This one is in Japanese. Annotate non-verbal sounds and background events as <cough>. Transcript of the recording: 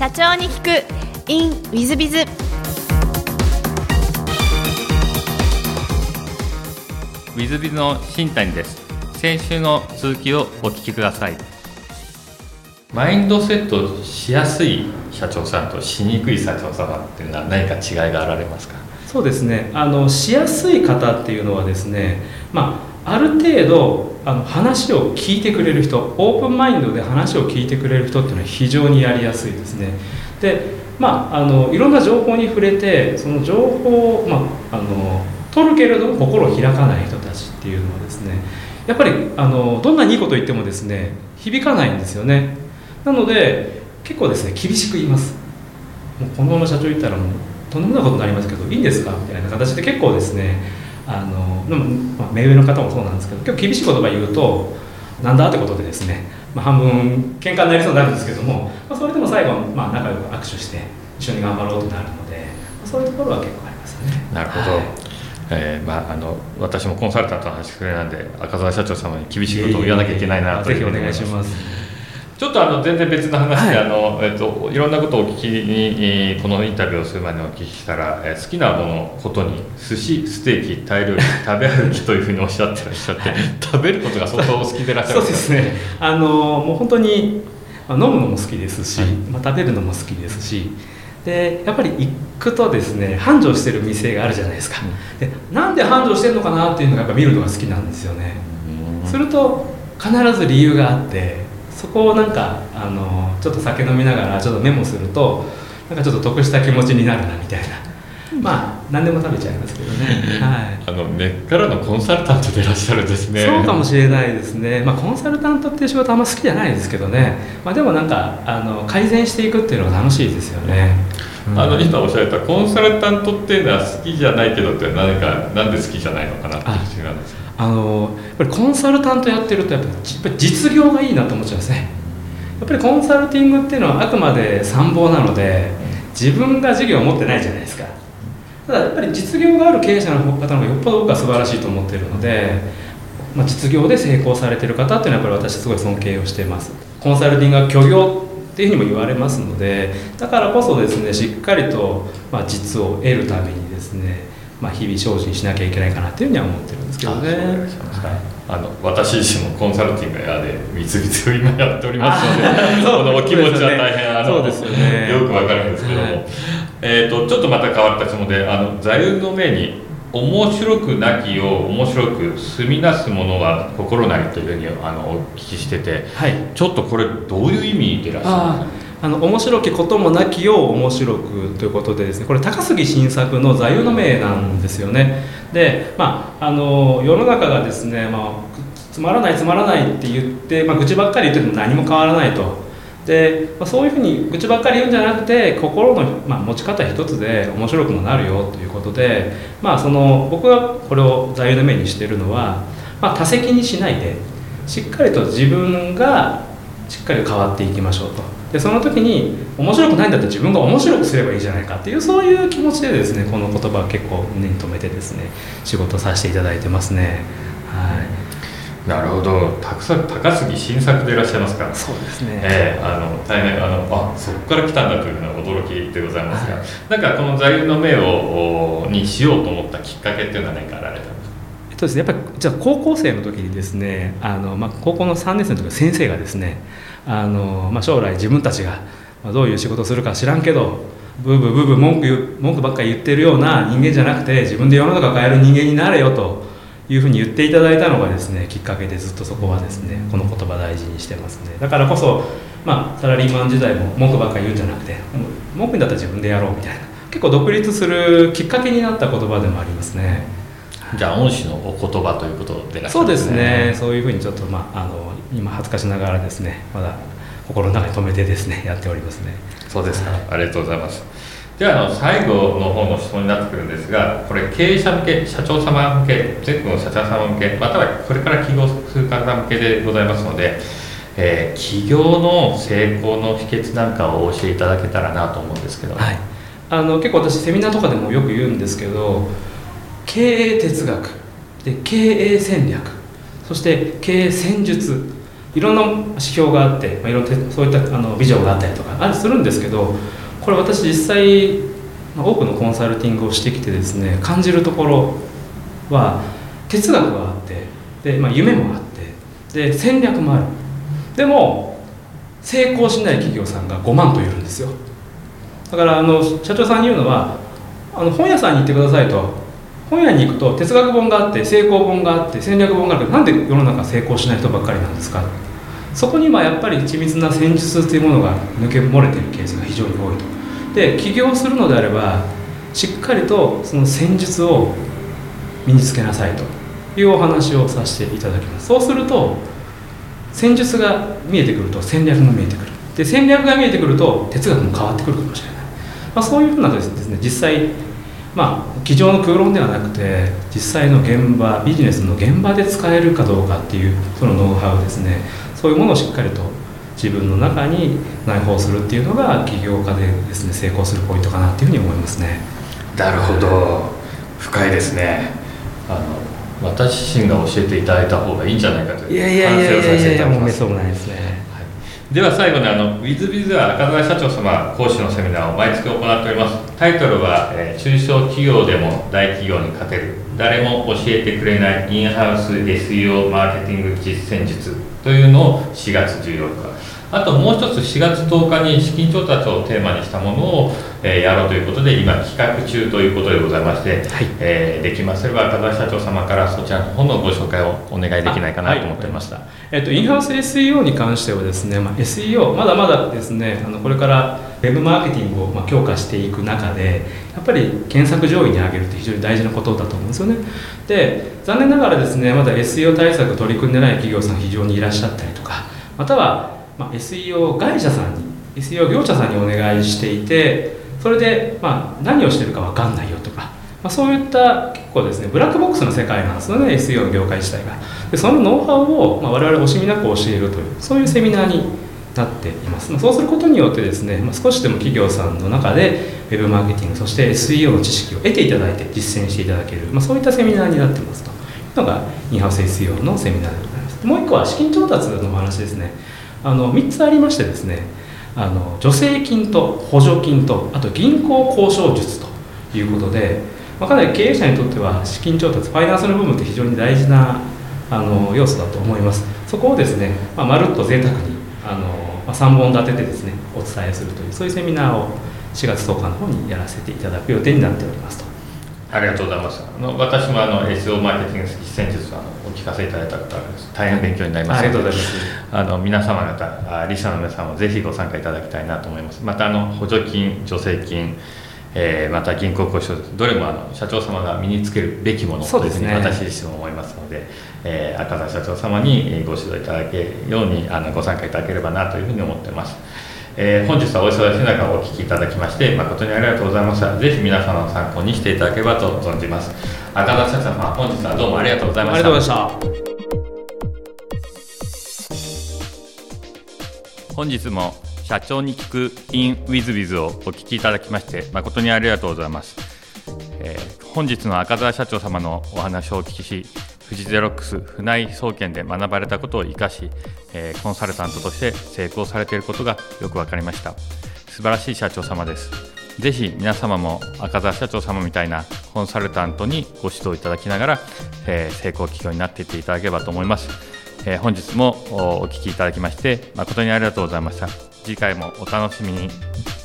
社長に聞く。In ウィズビズウィズビズの新谷です。先週の続きをお聞きください。マインドセットしやすい社長さんとしにくい社長様っていうのは何か違いがあられますか？そうですね。あのしやすい方っていうのはですね、まあ、ある程度あの話を聞いてくれる人オープンマインドで話を聞いてくれる人っていうのは非常にやりやすいですね。でまああのいろんな情報に触れてその情報を、まあ、あの取るけれども心を開かない人たちっていうのはですねやっぱりあのどんなにいいこと言ってもですね響かないんですよね。なので結構ですね厳しく言います。もうこのまま社長言ったらもうとんでもないことになりますけどいいんですか？みたいな形で結構ですねあのでも、まあ、目上の方もそうなんですけど結構厳しい言葉言うとなんだってことでですね、まあ、半分喧嘩になりそうになるんですけども、まあ、それでも最後はまあ仲良く握手して一緒に頑張ろうとなるので、まあ、そういうところは結構ありますね。なるほど、はい。えーまあ、あの私もコンサルタントの話くれなんで赤澤社長様に厳しいことを言わなきゃいけないなとぜひお願いしますちょっとあの全然別の話で、はい、あのえっといろんなことをお聞きにこのインタビューをする前にお聞きしたら、え好きなものことに寿司ステーキタイ料理 <laughs> 食べ歩きというふうにおっしゃってらっしゃって食べることが相当お好きでいらっしゃるそうですね。あのもう本当に、まあ、飲むのも好きですし、はい、まあ、食べるのも好きですしでやっぱり行くとですね繁盛してる店があるじゃないですか、うん、でなんで繁盛してるのかなっていうのがやっぱ見るのが好きなんですよね、すると必ず理由があってそこをなんかあのちょっと酒飲みながらちょっとメモするとなんかちょっと得した気持ちになるなみたいな。まあ何でも食べちゃいますけどね、はい、あの根っからのコンサルタントでいらっしゃるんですね。そうかもしれないですね、まあ、コンサルタントっていう仕事あんま好きじゃないですけどね、まあ、でもなんかあの改善していくっていうのが楽しいですよね。あの今おっしゃったコンサルタントっていうのは好きじゃないけどって何かなんで好きじゃないのかなっていう違うんです。かあのやっぱりコンサルタントやってるとやっぱり実業がいいなと思っちゃうんですね。やっぱりコンサルティングっていうのはあくまで参謀なので自分が事業を持ってないじゃないですか。ただやっぱり実業がある経営者の方の方がよっぽど僕は素晴らしいと思ってるので、まあ、実業で成功されてる方っていうのはやっぱり私すごい尊敬をしています。コンサルティングは虚業っていうふうにも言われますのでだからこそですねしっかりと、まあ、実を得るためにですねまあ、日々精進しなきゃいけないかなっていうふうには思ってるんですけどね。あの私自身もコンサルティングやで三つ三つ今やっておりますので <laughs> このお気持ちは大変あの、ね、よくわかるんですけども、はい、えーと、ちょっとまた変わった質問であの座右の銘に面白くなきを面白く住みなすものは心なりというふうにあのお聞きしてて、はい、ちょっとこれどういう意味でいらっしゃるんですか？あの面白きこともなきよう面白くということでですねこれ高杉晋作の座右の銘なんですよねでまああの世の中がですね、まあ、つまらないつまらないって言って、まあ、愚痴ばっかり言っても何も変わらないとで、まあ、そういうふうに愚痴ばっかり言うんじゃなくて心の、まあ、持ち方一つで面白くもなるよということで、まあ、その僕がこれを座右の銘にしているのは、まあ、多責にしないでしっかりと自分がしっかり変わっていきましょうと。でその時に面白くないんだったら自分が面白くすればいいじゃないか。っていうそういう気持ちでですねこの言葉は結構胸に留めてですね仕事させていただいてますね。はい。なるほど。たくさん高杉新作でいらっしゃいますから。そうですね、えー、あの大変あのあそこから来たんだというふうな驚きでございますが、はい、なんかこの座右の銘をにしようと思ったきっかけっていうのは何かあられたんですか？えっとですね、やっぱりじゃあ高校生の時にですねあの、まあ、高校の3年生の時先生がですねあの、まあ、将来自分たちがどういう仕事するか知らんけどブーブーブーブー文句文句ばっかり言ってるような人間じゃなくて自分で世の中変える人間になれよというふうに言っていただいたのがですねきっかけでずっとそこはですねこの言葉大事にしてますね。だからこそ、まあ、サラリーマン時代も文句ばっかり言うんじゃなくて文句になったら自分でやろうみたいな結構独立するきっかけになった言葉でもありますね。じゃあ恩師のお言葉ということで、ね、そうですね。そういうふうにちょっと、まあ、あの今恥ずかしながらですねまだ心の中に留めてですね <laughs> やっておりますね。そうですか、はい、ありがとうございます。ではあの最後の方の質問になってくるんですがこれ経営者向け社長様向け全国の社長様向けまたはこれから起業する方向けでございますので、えー、起業の成功の秘訣なんかをお教えいただけたらなと思うんですけど、はい、あの結構私セミナーとかでもよく言うんですけど経営哲学。で経営戦略。そして経営戦術。いろんな指標があって、まあ、いろんなそういったあのビジョンがあったりとかあるするんですけどこれ私実際、まあ、多くのコンサルティングをしてきてですね感じるところは哲学があってで、まあ、夢もあってで戦略もある。でも成功しない企業さんが5万といるんですよ。だからあの社長さんに言うのはあの本屋さんに行ってくださいと本屋に行くと哲学本があって成功本があって戦略本があるけどなんで世の中成功しない人ばっかりなんですか？そこにはやっぱり緻密な戦術というものが抜け漏れているケースが非常に多いと。で起業するのであればしっかりとその戦術を身につけなさいと。いうお話をさせていただきます。そうすると戦術が見えてくると戦略も見えてくる。で戦略が見えてくると哲学も変わってくるかもしれない、まあ、そういうふうなですね実際まあ机上の空論ではなくて実際の現場ビジネスの現場で使えるかどうかっていうそのノウハウですね。そういうものをしっかりと自分の中に内包するっていうのが起業家でですね成功するポイントかなっていうふうに思いますね。なるほど。深いですね。あの私自身が教えていただいた方がいいんじゃないかという反省をさせていただきます。もうないですね、はい、では最後にあのウィズビズは赤澤社長様講師のセミナーを毎月行っております。タイトルは、えー、中小企業でも大企業に勝てる。誰も教えてくれないインハウス SEO マーケティング実践術というのを4月14日。あともう一つ4月10日に資金調達をテーマにしたものを、えー、やろうということで今企画中ということでございまして、はい、えー、できますれば高田社長様からそちらの方のご紹介をお願いできないかなと思ってました、はい、えーと、インハウス SEO に関してはですね、まあ、SEO まだまだですねあのこれからウェブマーケティングをまあ強化していく中でやっぱり検索上位に上げるって非常に大事なことだと思うんですよね。で残念ながらですねまだ SEO 対策取り組んでない企業さん非常にいらっしゃったりとかまたはまあ、SEO 会社さんに SEO 業者さんにお願いしていてそれで、まあ、何をしてるか分かんないよとか、まあ、そういった結構ですねブラックボックスの世界なんですよね SEO の業界自体が。でそのノウハウを、まあ、我々惜しみなく教えるというそういうセミナーになっています、まあ、そうすることによってですね、まあ、少しでも企業さんの中で Web マーケティングそして SEO の知識を得ていただいて実践していただける、まあ、そういったセミナーになってますと。いうのがインハウス SEO のセミナーでございます。もう一個は資金調達のお話ですね。あの3つありましてですねあの助成金と補助金とあと銀行交渉術ということで、まあ、かなり経営者にとっては資金調達ファイナンスの部分って非常に大事なあの要素だと思います。そこをですね、まあ、まるっと贅沢にあの、まあ、3本立ててですねお伝えするというそういうセミナーを4月10日の方にやらせていただく予定になっておりますと。ありがとうございます。あの私もあの SEO マーケティング実践術あのお聞かせいただいたことあります。大変勉強になります。ありがとうございます。あの皆様方、リスナーの皆さんもぜひご参加いただきたいなと思います。またあの補助金、助成金、えー、また銀行交渉どれもあの社長様が身につけるべきものというふうに私自身も思いますので、えー、赤澤社長様にご指導いただけるようにあのご参加いただければなというふうに思っています。えー、本日はお忙しい中お聞きいただきまして誠にありがとうございました。ぜひ皆様の参考にしていただければと存じます。赤田社長様本日はどうもありがとうございました。ありがとうございました。本日も社長に聞く in with with をお聞きいただきまして誠にありがとうございます、えー、本日の赤澤社長様のお話をお聞きしフジゼロックス船井総研で学ばれたことを生かし、えー、コンサルタントとして成功されていることがよく分かりました。素晴らしい社長様です。ぜひ皆様も赤澤社長様みたいなコンサルタントにご指導いただきながら、えー、成功企業になっていっていただければと思います、えー、本日もお聞きいただきまして誠にありがとうございました。次回もお楽しみに。